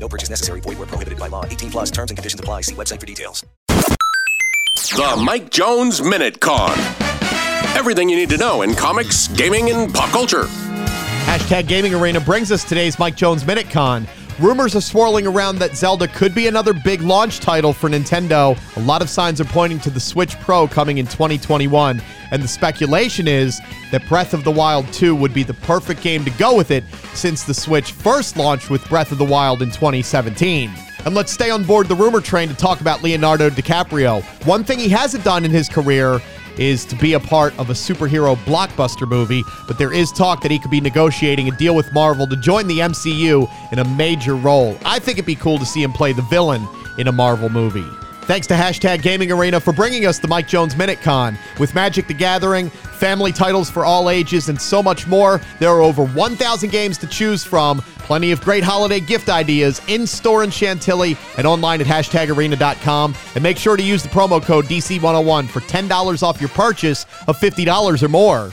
No purchase necessary. Void where prohibited by law. 18 plus terms and conditions apply. See website for details. The Mike Jones Minute Con. Everything you need to know in comics, gaming, and pop culture. Hashtag Gaming Arena brings us today's Mike Jones Minute Con. Rumors are swirling around that Zelda could be another big launch title for Nintendo. A lot of signs are pointing to the Switch Pro coming in 2021, and the speculation is that Breath of the Wild 2 would be the perfect game to go with it since the Switch first launched with Breath of the Wild in 2017. And let's stay on board the rumor train to talk about Leonardo DiCaprio. One thing he hasn't done in his career is to be a part of a superhero blockbuster movie, but there is talk that he could be negotiating a deal with Marvel to join the MCU in a major role. I think it'd be cool to see him play the villain in a Marvel movie. Thanks to Hashtag Gaming Arena for bringing us the Mike Jones Minute Con. With Magic the Gathering, family titles for all ages, and so much more, there are over 1,000 games to choose from. Plenty of great holiday gift ideas in store in Chantilly and online at hashtagarena.com. And make sure to use the promo code DC101 for $10 off your purchase of $50 or more.